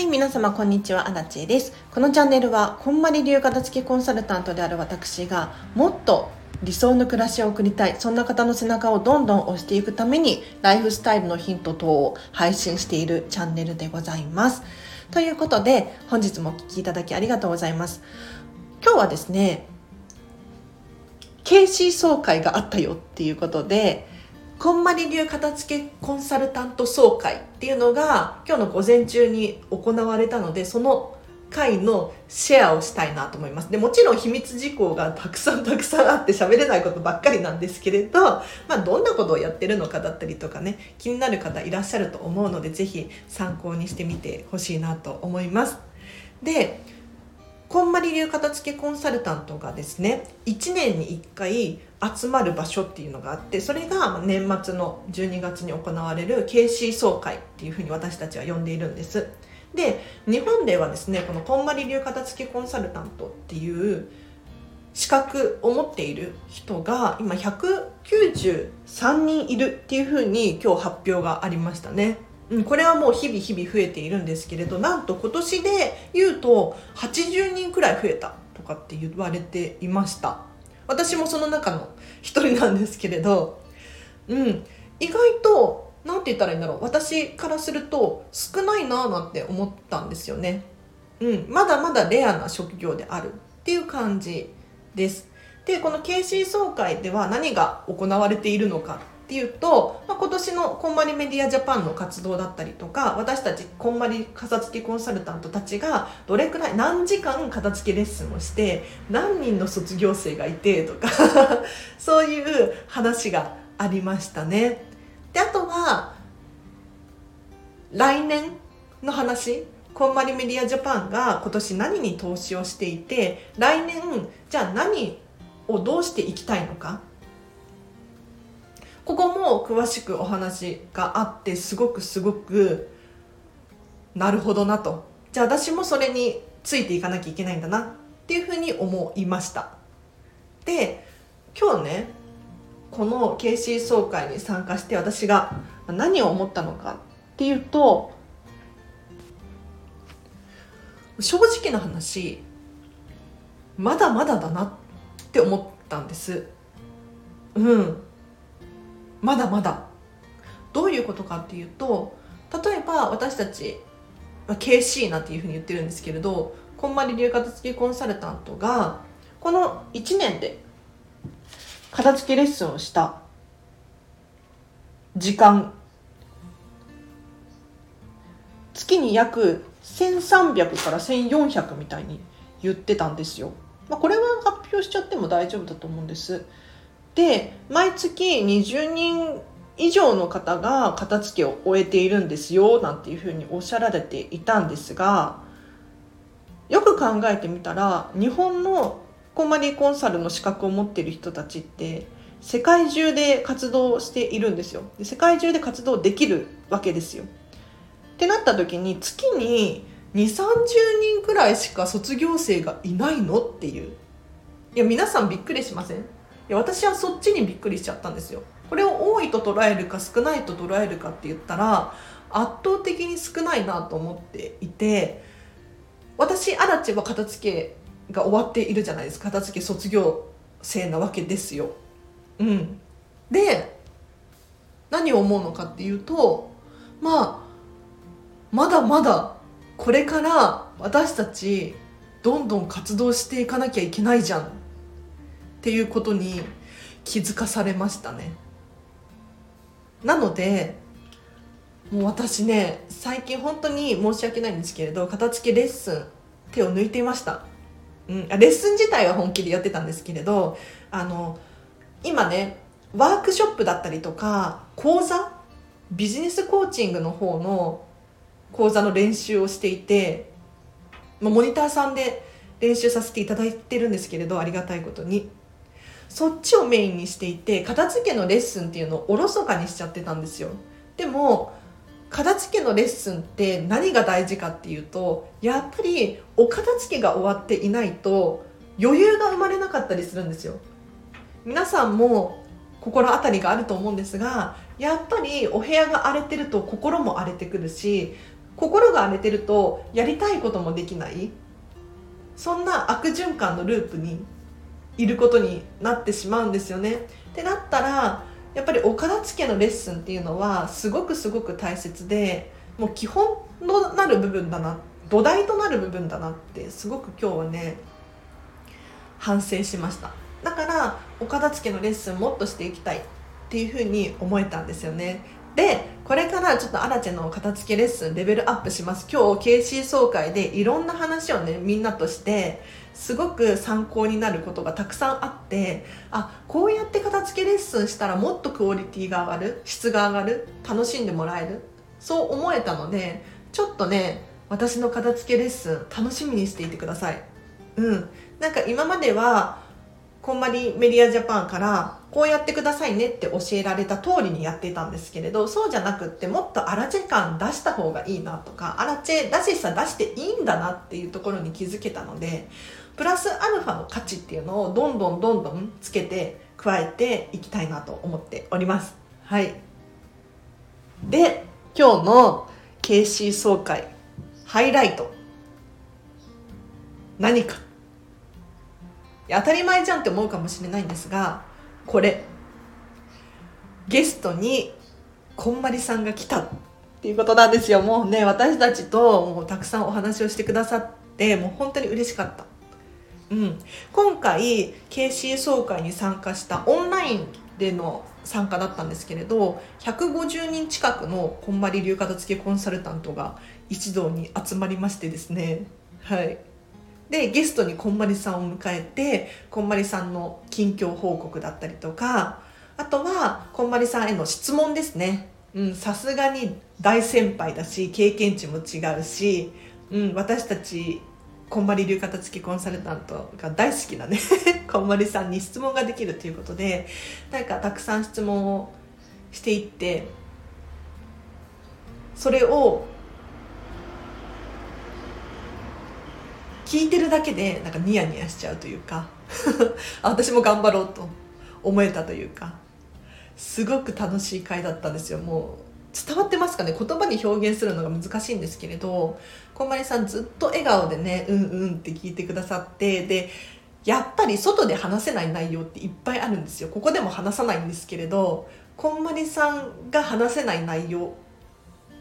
はい、皆様こんにちは、アラチェです。このチャンネルは、こんまり流片付けコンサルタントである私が、もっと理想の暮らしを送りたい、そんな方の背中をどんどん押していくために、ライフスタイルのヒント等を配信しているチャンネルでございます。ということで、本日もお聴きいただきありがとうございます。今日はですね、KC 総会があったよっていうことで、こんまり流片付けコンサルタント総会っていうのが今日の午前中に行われたのでその会のシェアをしたいなと思います。でもちろん秘密事項がたくさんたくさんあって喋れないことばっかりなんですけれど、まあ、どんなことをやってるのかだったりとかね気になる方いらっしゃると思うので是非参考にしてみてほしいなと思います。でこんまり流片付けコンサルタントがですね1年に1回集まる場所っていうのがあってそれが年末の12月に行われる KC 総会っていうふうに私たちは呼んでいるんです。で日本ではですねこのこんまり流片付けコンサルタントっていう資格を持っている人が今193人いるっていうふうに今日発表がありましたね。うん、これはもう日々日々増えているんですけれどなんと今年で言うと80人くらい増えたとかって言われていました。私もその中の一人なんですけれどうん意外と何て言ったらいいんだろう。私からすると少ないなーなんて思ったんですよね。うんまだまだレアな職業であるっていう感じです。でこの KC 総会では何が行われているのかっていうと、まあ、今年のこんまりメディアジャパンの活動だったりとか私たちこんまり片付けコンサルタントたちがどれくらい何時間片付けレッスンをして何人の卒業生がいてとか そういう話がありましたね。であとは来年の話こんまりメディアジャパンが今年何に投資をしていて来年じゃあ何をどうしていきたいのかここも詳しくお話があってすごくすごくなるほどなと。じゃあ私もそれについていかなきゃいけないんだなっていうふうに思いました。で今日ねこの KC 総会に参加して私が何を思ったのかっていうと正直な話まだまだだなって思ったんです。うん。まだまだどういうことかっていうと例えば私たち KC なんていうふうに言ってるんですけれどこんまり流片付けコンサルタントがこの1年で片付けレッスンをした時間月に約1300から1400みたいに言ってたんですよ。まあ、これは発表しちゃっても大丈夫だと思うんです。で毎月20人以上の方が片付けを終えているんですよなんていうふうにおっしゃられていたんですがよく考えてみたら日本のコンマリーコンサルの資格を持っている人たちって世界中で活動しているんですよ。で世界中で活動できるわけですよ。ってなった時に月に2 3 0人くらいしか卒業生がいないのっていう。いや皆さんびっくりしません？や私はそっちにびっくりしちゃったんですよ。これを多いと捉えるか少ないと捉えるかって言ったら圧倒的に少ないなと思っていて私アラチは片付けが終わっているじゃないですか。片付け卒業生なわけですよ。うん、で何を思うのかっていうとまあまだまだこれから私たちどんどん活動していかなきゃいけないじゃんっていうことに気づかされましたね。なのでもう私ね最近本当に申し訳ないんですけれど片付けレッスン手を抜いていました、うん、レッスン自体は本気でやってたんですけれどあの今ねワークショップだったりとか講座ビジネスコーチングの方の講座の練習をしていてモニターさんで練習させていただいてるんですけれどありがたいことに。そっちをメインにしていて片付けのレッスンっていうのをおろそかにしちゃってたんですよ。でも片付けのレッスンって何が大事かっていうとやっぱりお片付けが終わっていないと余裕が生まれなかったりするんですよ。皆さんも心当たりがあると思うんですがやっぱりお部屋が荒れてると心も荒れてくるし心が荒れてるとやりたいこともできない。そんな悪循環のループにいることになってしまうんですよね。ってなったらやっぱりお片付けのレッスンっていうのはすごくすごく大切でもう基本のなる部分だな土台となる部分だなってすごく今日はね反省しましただからお片付けのレッスンもっとしていきたいっていうふうに思えたんですよねでこれからちょっとアラチェの片付けレッスンレベルアップします。今日 KC 総会でいろんな話をねみんなとしてすごく参考になることがたくさんあってあこうやって片付けレッスンしたらもっとクオリティが上がる？質が上がる？楽しんでもらえる？そう思えたのでちょっとね私の片付けレッスン楽しみにしていてください。うん。なんか今まではこんまりメディアジャパンからこうやってくださいねって教えられた通りにやっていたんですけれどそうじゃなくってもっとアラチェ感出した方がいいなとかアラチェらしさ出していいんだなっていうところに気づけたのでプラスアルファの価値っていうのをどんどんどんどんつけて加えていきたいなと思っております。はい。で今日の KC 総会ハイライト。何か。当たり前じゃんって思うかもしれないんですがこれゲストにこんまりさんが来たっていうことなんですよ。もうね私たちともうたくさんお話をしてくださってもう本当に嬉しかった。うん、今回 KC 総会に参加したオンラインでの参加だったんですけれど150人近くのこんまり流片付けコンサルタントが一堂に集まりましてですね。はい。でゲストにこんまりさんを迎えてこんまりさんの近況報告だったりとかあとはこんまりさんへの質問ですね。さすがに大先輩だし経験値も違うし、うん、私たちこんまり流片付きコンサルタントが大好きなね こんまりさんに質問ができるということでなんかたくさん質問をしていってそれを聞いてるだけでなんかニヤニヤしちゃうというか 私も頑張ろうと思えたというかすごく楽しい回だったんですよ。もう伝わってますかね？言葉に表現するのが難しいんですけれどこんまりさんずっと笑顔でねうんうんって聞いてくださってでやっぱり外で話せない内容っていっぱいあるんですよ。ここでも話さないんですけれどこんまりさんが話せない内容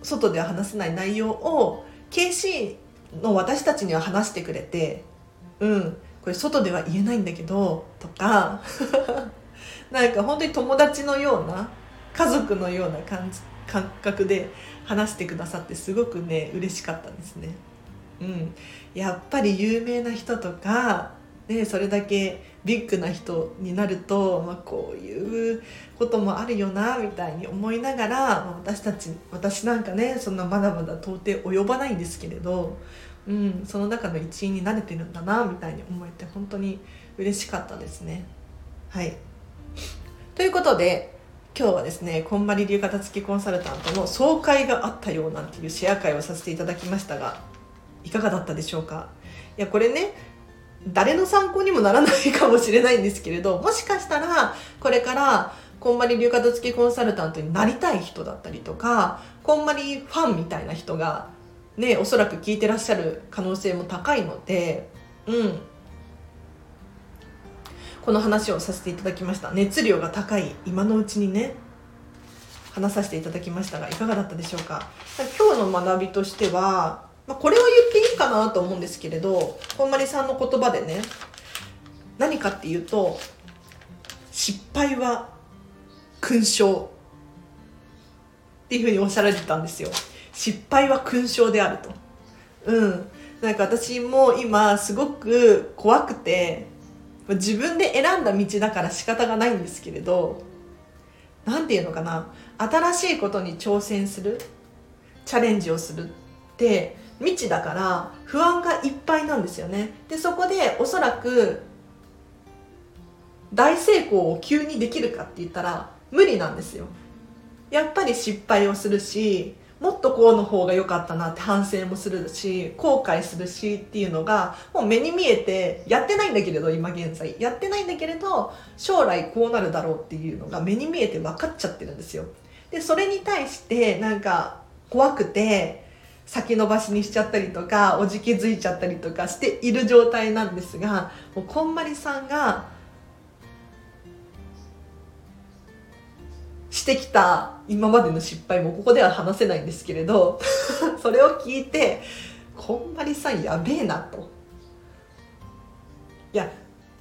外では話せない内容を KC の私たちには話してくれてうんこれ外では言えないんだけどとか なんか本当に友達のような家族のような感じ感覚で話してくださってすごくね嬉しかったんですね。うん、やっぱり有名な人とか、ね、それだけビッグな人になると、まあ、こういうこともあるよなみたいに思いながら、まあ、私たち私なんかねそんなまだまだ到底及ばないんですけれど、うん、その中の一員になれてるんだなみたいに思えて本当に嬉しかったですね。はいということで今日はですねこんまり流片付きコンサルタントの総会があったようなんていうシェア会をさせていただきましたがいかがだったでしょうか？いやこれね誰の参考にもならないかもしれないんですけれどもしかしたらこれからこんまり流片付きコンサルタントになりたい人だったりとかこんまりファンみたいな人がねおそらく聞いてらっしゃる可能性も高いのでうん。この話をさせていただきました。熱量が高い今のうちにね話させていただきましたがいかがだったでしょうか？今日の学びとしては、まあ、これは言っていいかなと思うんですけれどこんまりさんの言葉でね何かっていうと失敗は勲章っていうふうにおっしゃられてたんですよ。失敗は勲章であると。うん。なんか私も今すごく怖くて自分で選んだ道だから仕方がないんですけれど何て言うのかな。新しいことに挑戦するチャレンジをするって未知だから不安がいっぱいなんですよね。でそこでおそらく大成功を急にできるかって言ったら無理なんですよ。やっぱり失敗をするしもっとこうの方が良かったなって反省もするし後悔するしっていうのがもう目に見えてやってないんだけれど今現在。やってないんだけれど将来こうなるだろうっていうのが目に見えて分かっちゃってるんですよ。でそれに対してなんか怖くて先延ばしにしちゃったりとかおじけづいちゃったりとかしている状態なんですがもうこんまりさんがしてきた今までの失敗もここでは話せないんですけれど それを聞いてこんまりさんやべえなと。いや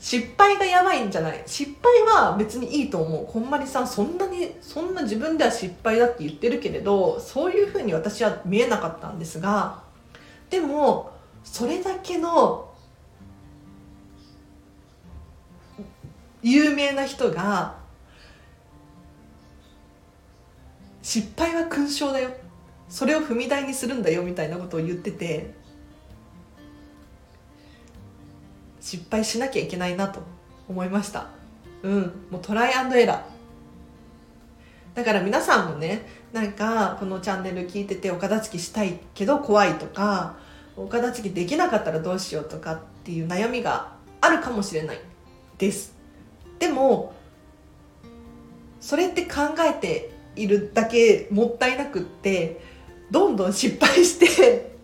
失敗がやばいんじゃない。失敗は別にいいと思う。こんまりさんそんなにそんな自分では失敗だって言ってるけれどそういうふうに私は見えなかったんですがでもそれだけの有名な人が失敗は勲章だよ。それを踏み台にするんだよみたいなことを言ってて失敗しなきゃいけないなと思いました。うんもうトライアンドエラー。だから皆さんもねなんかこのチャンネル聞いててお片付けしたいけど怖いとかお片付けできなかったらどうしようとかっていう悩みがあるかもしれないです。でもそれって考えているだけもったいなくってどんどん失敗して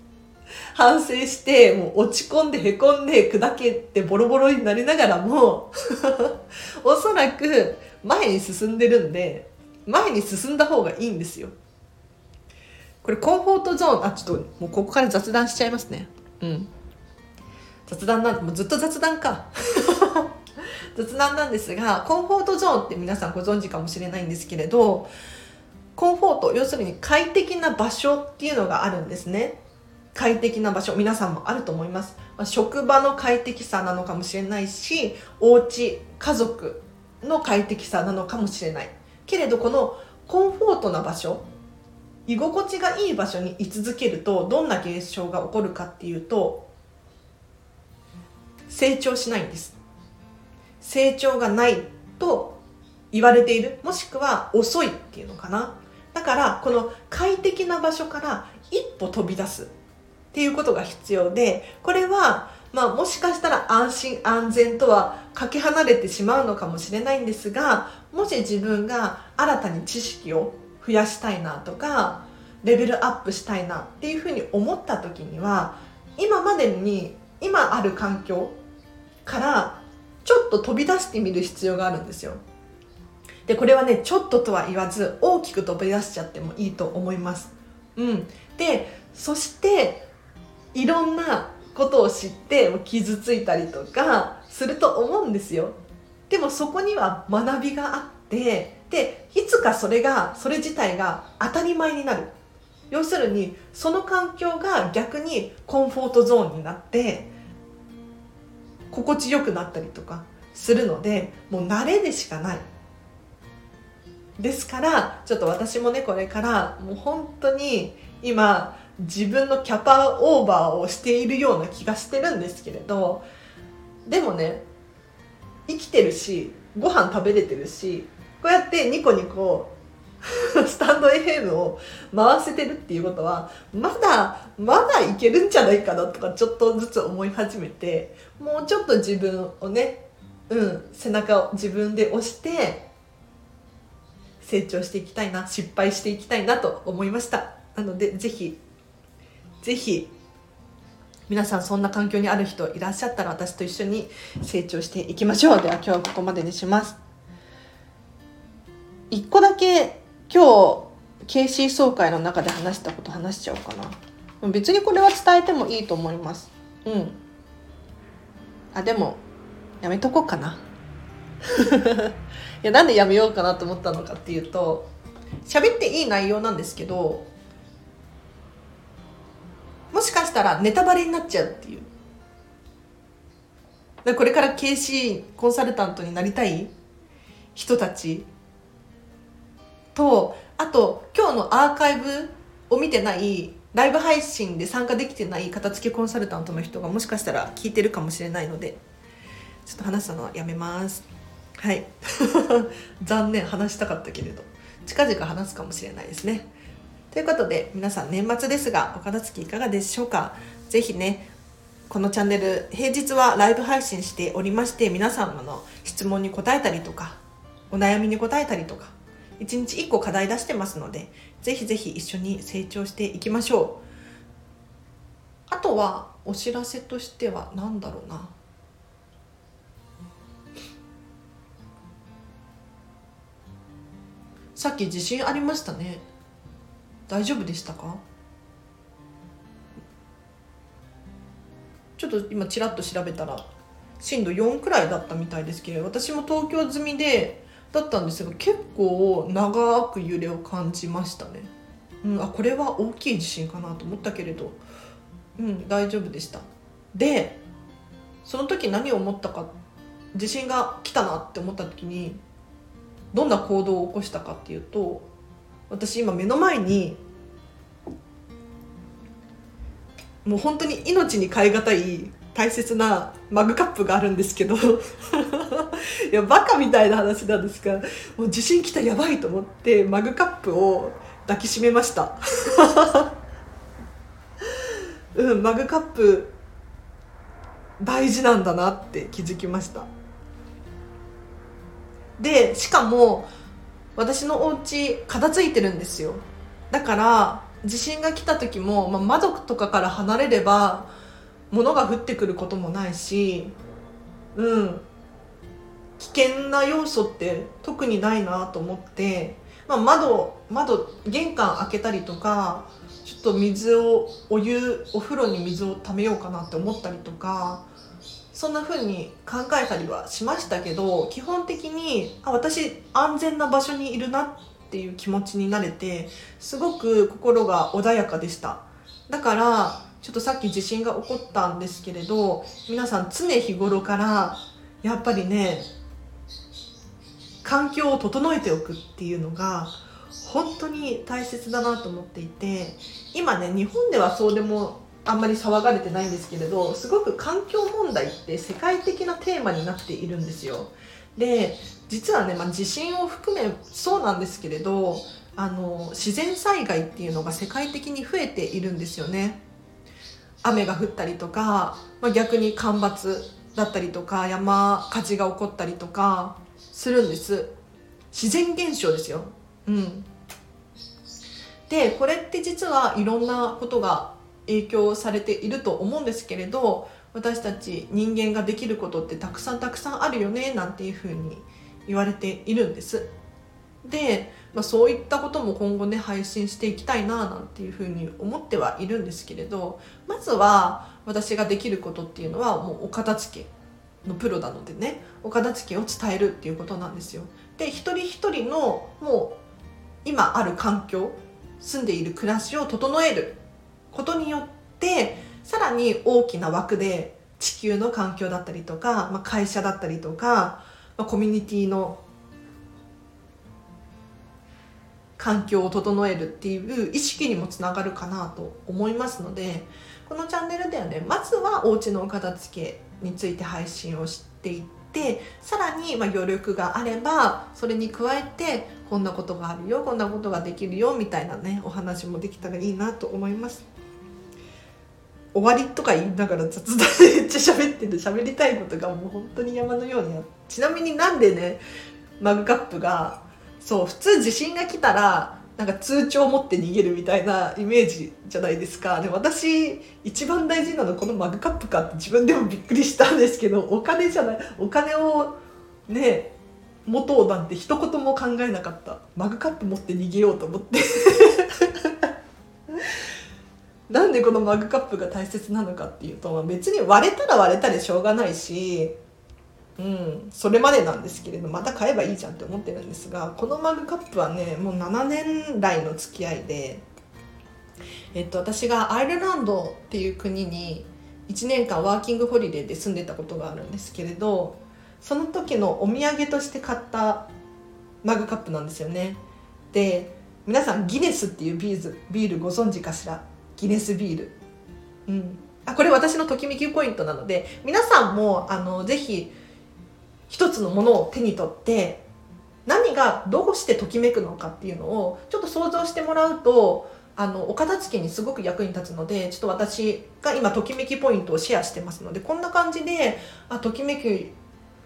反省してもう落ち込んでへこんで砕けてボロボロになりながらも おそらく前に進んでるんで前に進んだ方がいいんですよ。これコンフォートゾーンあちょっともうここから雑談しちゃいますね。うん。雑談なんもうずっと雑談か。雑談なんですがコンフォートゾーンって皆さんご存知かもしれないんですけれどコンフォート要するに快適な場所っていうのがあるんですね。快適な場所皆さんもあると思います、まあ、職場の快適さなのかもしれないしお家家族の快適さなのかもしれない。けれどこのコンフォートな場所居心地がいい場所に居続けるとどんな現象が起こるかっていうと成長しないんです。成長がないと言われている。もしくは遅いっていうのかな。だからこの快適な場所から一歩飛び出す。っていうことが必要でこれはまあもしかしたら安心安全とはかけ離れてしまうのかもしれないんですがもし自分が新たに知識を増やしたいなとかレベルアップしたいなっていうふうに思った時には今までに今ある環境からちょっと飛び出してみる必要があるんですよ。でこれはねちょっととは言わず大きく飛び出しちゃってもいいと思います。うん。でそしていろんなことを知って傷ついたりとかすると思うんですよ。でもそこには学びがあってでいつかそれがそれ自体が当たり前になる。要するにその環境が逆にコンフォートゾーンになって心地よくなったりとかするのでもう慣れでしかない。ですからちょっと私もねこれからもう本当に今自分のキャパオーバーをしているような気がしてるんですけれどでもね生きてるしご飯食べれてるしこうやってニコニコ スタンド FM を回せてるっていうことはまだまだいけるんじゃないかなとかちょっとずつ思い始めてもうちょっと自分をねうん背中を自分で押して成長していきたいな失敗していきたいなと思いました。なのでぜひぜひ皆さんそんな環境にある人いらっしゃったら私と一緒に成長していきましょう。では今日はここまでにします。一個だけ今日 KC 総会の中で話したこと話しちゃおうかな。別にこれは伝えてもいいと思います。うん。あでもやめとこうかな。いやなんでやめようかなと思ったのかっていうと喋っていい内容なんですけどもしかしたらネタバレになっちゃうっていう。でこれから KC コンサルタントになりたい？人たち。とあと今日のアーカイブを見てないライブ配信で参加できてない片付けコンサルタントの人がもしかしたら聞いてるかもしれないのでちょっと話すのはやめます。はい。残念。話したかったけれど。近々話すかもしれないですね。ということで皆さん年末ですがお片付きいかがでしょうか？是非ねこのチャンネル平日はライブ配信しておりまして皆様の質問に答えたりとかお悩みに答えたりとか1日1個課題出してますのでぜひぜひ一緒に成長していきましょう。あとはお知らせとしては何だろうな？さっき地震ありましたね。大丈夫でしたか？ちょっと今ちらっと調べたら震度4くらいだったみたいですけど私も東京済みでだったんですが結構長く揺れを感じましたね、うん、あこれは大きい地震かなと思ったけれどうん大丈夫でした。でその時何を思ったか地震が来たなって思った時にどんな行動を起こしたかっていうと私今目の前にもう本当に命に代え難い大切なマグカップがあるんですけど いやバカみたいな話なんですがもう地震来たやばいと思ってマグカップを抱きしめました。うんマグカップ大事なんだなって気づきました。でしかも私のお家片付いてるんですよ。だから地震が来た時も、まあ、窓とかから離れれば物が降ってくることもないしうん。危険な要素って特にないなと思って、まあ、窓窓玄関開けたりとかちょっと水をお湯お風呂に水をためようかなって思ったりとかそんな風に考えたりはしましたけど基本的にあ私安全な場所にいるなっていう気持ちになれてすごく心が穏やかでした。だからちょっとさっき地震が起こったんですけれど皆さん常日頃からやっぱりね環境を整えておくっていうのが本当に大切だなと思っていて今ね日本ではそうでもあんまり騒がれてないんですけれどすごく環境問題って世界的なテーマになっているんですよ。で実はね、まあ、地震を含めそうなんですけれどあの自然災害っていうのが世界的に増えているんですよね。雨が降ったりとか、まあ、逆に干ばつだったりとか山火事が起こったりとかするんです自然現象ですよ。うん、でこれって実はいろんなことが影響されていると思うんですけれど私たち人間ができることってたくさんたくさんあるよねなんていうふうに言われているんです。で、まあ、そういったことも今後ね配信していきたいななんていうふうに思ってはいるんですけれどまずは私ができることっていうのはもうお片付けのプロなのでねお片付けを伝えるっていうことなんですよ。で一人一人のもう今ある環境住んでいる暮らしを整えることによってさらに大きな枠で地球の環境だったりとか、まあ、会社だったりとか、まあ、コミュニティの環境を整えるっていう意識にもつながるかなと思いますのでこのチャンネルではねまずはお家のお片付けについて配信をしていってさらにま余力があればそれに加えてこんなことがあるよこんなことができるよみたいなねお話もできたらいいなと思います。終わりとか言いながら雑談でめっちゃ喋ってて喋りたいことがもう本当に山のようにあちなみになんでねマグカップがそう普通地震が来たらなんか通帳を持って逃げるみたいなイメージじゃないですか。で私一番大事なのこのマグカップかって自分でもびっくりしたんですけどお金じゃないお金をね持とうなんて一言も考えなかった。マグカップ持って逃げようと思って。なんでこのマグカップが大切なのかっていうと、別に割れたら割れたでしょうがないし、うん、それまでなんですけれどまた買えばいいじゃんって思ってるんですがこのマグカップはねもう7年来の付き合いで、えっと、私がアイルランドっていう国に1年間ワーキングホリデーで住んでたことがあるんですけれどその時のお土産として買ったマグカップなんですよね。で皆さんギネスっていうビーズビールご存知かしら？ギネスビール。うん。あ、これ私のときめきポイントなので、皆さんも、あの、ぜひ、一つのものを手に取って、何がどうしてときめくのかっていうのを、ちょっと想像してもらうと、あの、お片付けにすごく役に立つので、ちょっと私が今、ときめきポイントをシェアしてますので、こんな感じで、あ、ときめく、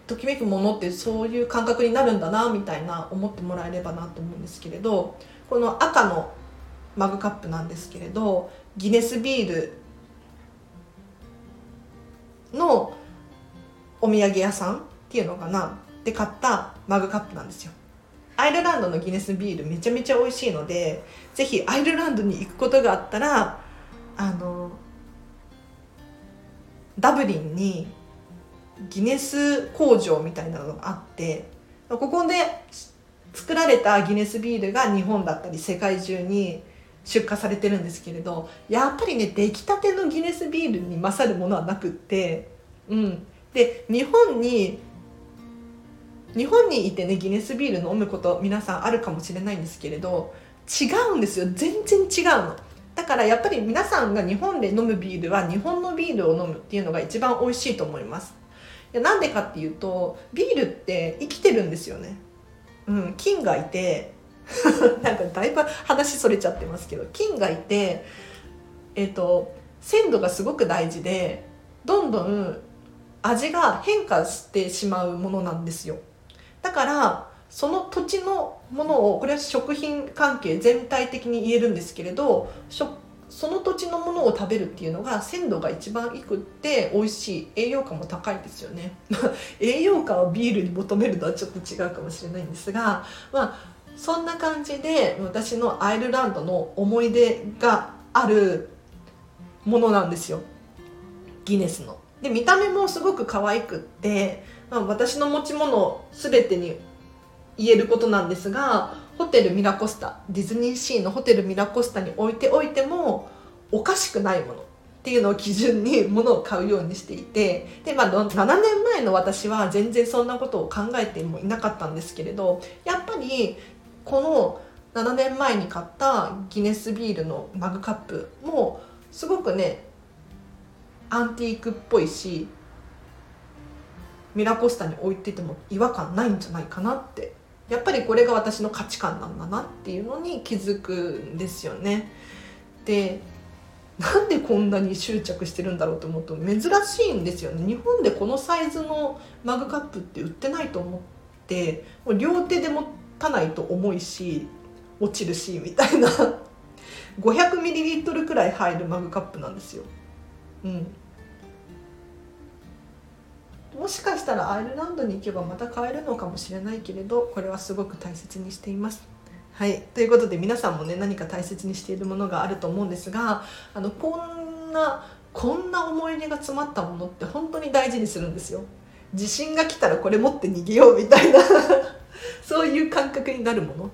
ときめくものってそういう感覚になるんだな、みたいな思ってもらえればなと思うんですけれど、この赤のマグカップなんですけれどギネスビールのお土産屋さんっていうのかなで買ったマグカップなんですよ。アイルランドのギネスビールめちゃめちゃ美味しいのでぜひアイルランドに行くことがあったらあのダブリンにギネス工場みたいなのがあってここで作られたギネスビールが日本だったり世界中に出荷されてるんですけれどやっぱりね出来たてのギネスビールに勝るものはなくってうん。で日本に日本にいてねギネスビール飲むこと皆さんあるかもしれないんですけれど違うんですよ。全然違うの。だからやっぱり皆さんが日本で飲むビールは日本のビールを飲むっていうのが一番美味しいと思います。なんでかっていうとビールって生きてるんですよね。うん。菌がいて なんかだいぶ話それちゃってますけど菌がいてえっ、ー、と鮮度がすごく大事でどんどん味が変化してしまうものなんですよ。だからその土地のものをこれは食品関係全体的に言えるんですけれどその土地のものを食べるっていうのが鮮度が一番いくって美味しい栄養価も高いですよね。栄養価をビールに求めるのはちょっと違うかもしれないんですがまあそんな感じで私のアイルランドの思い出があるものなんですよギネスの。で見た目もすごく可愛くって、まあ、私の持ち物全てに言えることなんですがホテルミラコスタディズニーシーのホテルミラコスタに置いておいてもおかしくないものっていうのを基準に物を買うようにしていてで、まあ、7年前の私は全然そんなことを考えてもいなかったんですけれどやっぱりこの7年前に買ったギネスビールのマグカップもすごくねアンティークっぽいしミラコスタに置いてても違和感ないんじゃないかなってやっぱりこれが私の価値観なんだなっていうのに気づくんですよね。でなんでこんなに執着してるんだろうと思うと珍しいんですよね日本でこのサイズのマグカップって売ってないと思ってもう両手で持たないと重いし落ちるしみたいな 500ml くらい入るマグカップなんですよ。うんもしかしたらアイルランドに行けばまた買えるのかもしれないけれどこれはすごく大切にしています。はいということで皆さんもね何か大切にしているものがあると思うんですがあのこんなこんな思い出が詰まったものって本当に大事にするんですよ。地震が来たらこれ持って逃げようみたいなそういう感覚になるも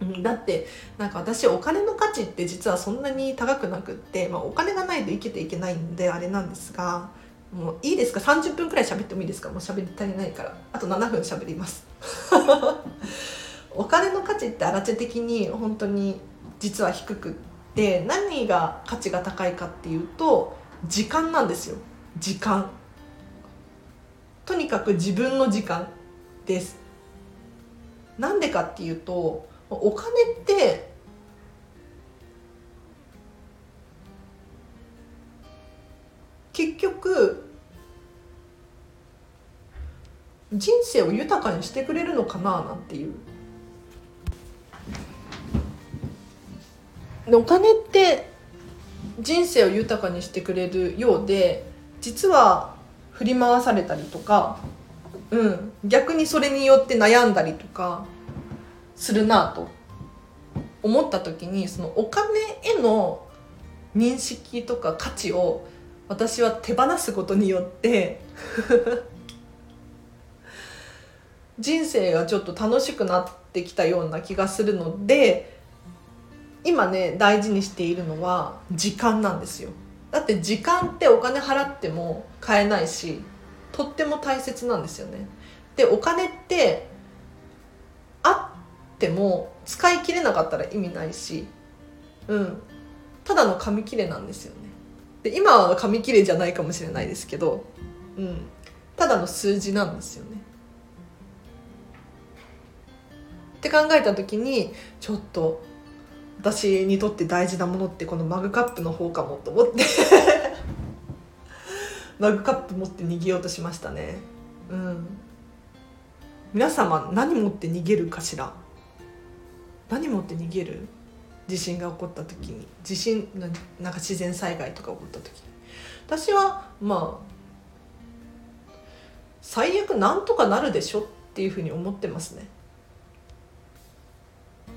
の？だってなんか私お金の価値って実はそんなに高くなくって、まあ、お金がないと生きていけないんであれなんですがもういいですか？30分くらい喋ってもいいですか？もう喋り足りないから。あと7分喋ります。お金の価値ってアラチェ的に本当に実は低くって何が価値が高いかっていうと時間なんですよ。時間。とにかく自分の時間です。なんでかっていうとお金って結局人生を豊かにしてくれるのかななんていう。お金って人生を豊かにしてくれるようで実は振り回されたりとか、うん、逆にそれによって悩んだりとかするなと。思った時にそのお金への認識とか価値を私は手放すことによって 人生がちょっと楽しくなってきたような気がするので今ね大事にしているのは時間なんですよ。だって時間ってお金払っても買えないしとっても大切なんですよね。でお金ってあっても使い切れなかったら意味ないしうん。ただの紙切れなんですよね。で今は紙切れじゃないかもしれないですけど、うん、ただの数字なんですよね。って考えた時にちょっと私にとって大事なものってこのマグカップの方かもと思って。マグカップ持って逃げようとしましたね。うん、皆様何持って逃げるかしら？何持って逃げる？地震が起こった時に。地震なんか自然災害とか起こった時に。私はまあ最悪なんとかなるでしょっていうふうに思ってますね。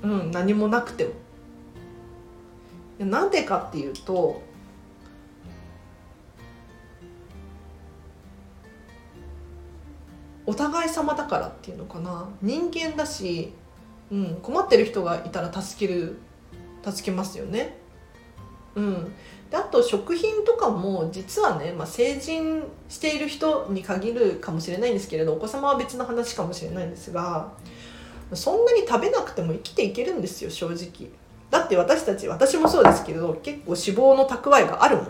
うん何もなくても。なんでかっていうとお互い様だからっていうのかな。人間だし、うん、困ってる人がいたら助ける助けますよね。うん、であと食品とかも実はね、まあ、成人している人に限るかもしれないんですけれどお子様は別の話かもしれないんですがそんなに食べなくても生きていけるんですよ正直。だって私たち私もそうですけど結構脂肪の蓄えがあるもん。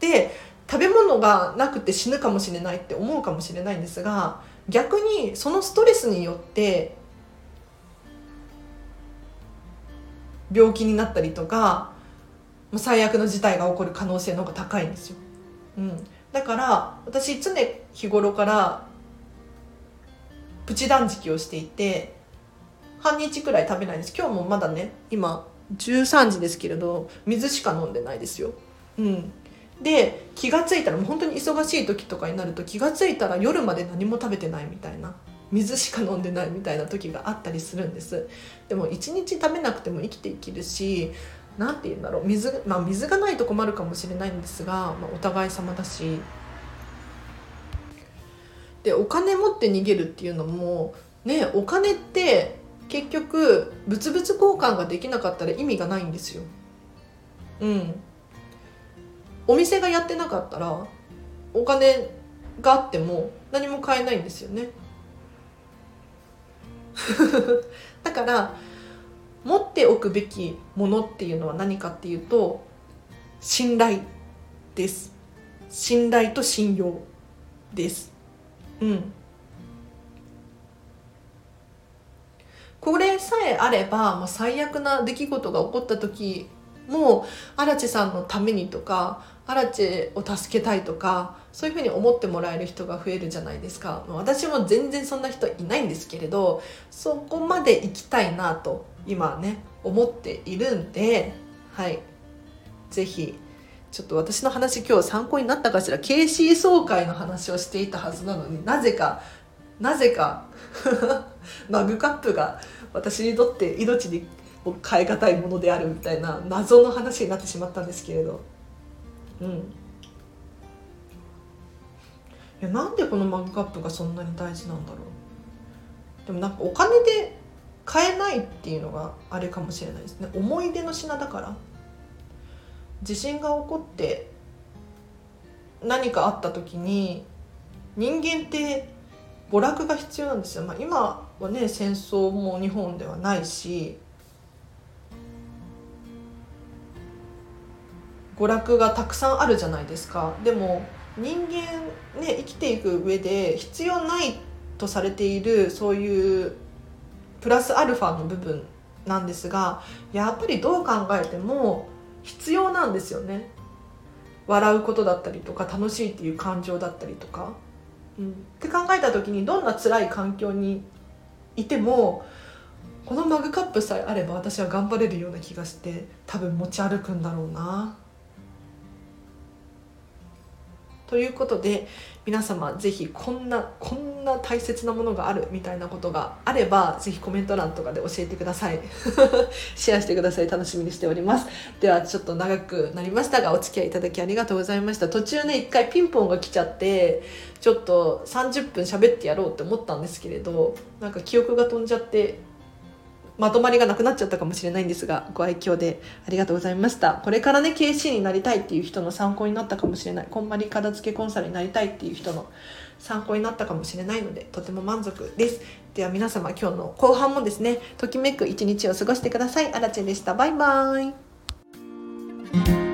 で食べ物がなくて死ぬかもしれないって思うかもしれないんですが逆にそのストレスによって病気になったりとか最悪の事態が起こる可能性の方が高いんですよ、うん、だから私常日頃からプチ断食をしていて半日くらい食べないです。今日もまだね今13時ですけれど水しか飲んでないですよ。うん。で気が付いたらもう本当に忙しい時とかになると気が付いたら夜まで何も食べてないみたいな水しか飲んでないみたいな時があったりするんです。でも1日食べなくても生きていけるし何て言うんだろう水,、まあ、水がないと困るかもしれないんですが、まあ、お互い様だし。でお金持って逃げるっていうのもねお金って結局物々交換ができなかったら意味がないんですよ。うん。お店がやってなかったらお金があっても何も買えないんですよね。だから持っておくべきものっていうのは何かっていうと信頼です。信頼と信用です。うん。これさえあれば、まあ、最悪な出来事が起こった時も荒地さんのためにとか荒地を助けたいとかそういうふうに思ってもらえる人が増えるじゃないですか。私も全然そんな人いないんですけれどそこまで行きたいなと今ね思っているんではい。是非ちょっと私の話今日参考になったかしら。KC 総会の話をしていたはずなのになぜかなぜか マグカップが私にとって命に変え難いものであるみたいな謎の話になってしまったんですけれど。うん。いやなんでこのマグカップがそんなに大事なんだろう。でもなんかお金で買えないっていうのがあれかもしれないですね。思い出の品だから。地震が起こって何かあった時に人間って娯楽が必要なんですよ、まあ、今はね戦争も日本ではないし娯楽がたくさんあるじゃないですかでも人間ね生きていく上で必要ないとされているそういうプラスアルファの部分なんですがやっぱりどう考えても必要なんですよね笑うことだったりとか楽しいっていう感情だったりとか。うん、って考えた時にどんな辛い環境にいてもこのマグカップさえあれば私は頑張れるような気がして多分持ち歩くんだろうな。ということで皆様ぜひこんなこんな大切なものがあるみたいなことがあればぜひコメント欄とかで教えてください。シェアしてください。楽しみにしております。ではちょっと長くなりましたがお付き合いいただきありがとうございました。途中ね一回ピンポンが来ちゃってちょっと30分喋ってやろうって思ったんですけれどなんか記憶が飛んじゃってまとまりがなくなっちゃったかもしれないんですがご愛嬌でありがとうございました。これからね KC になりたいっていう人の参考になったかもしれない。こんまり片付けコンサルになりたいっていう人の参考になったかもしれないのでとても満足です。では皆様今日の後半もですねときめく一日を過ごしてください。あらちでした。バイバーイ。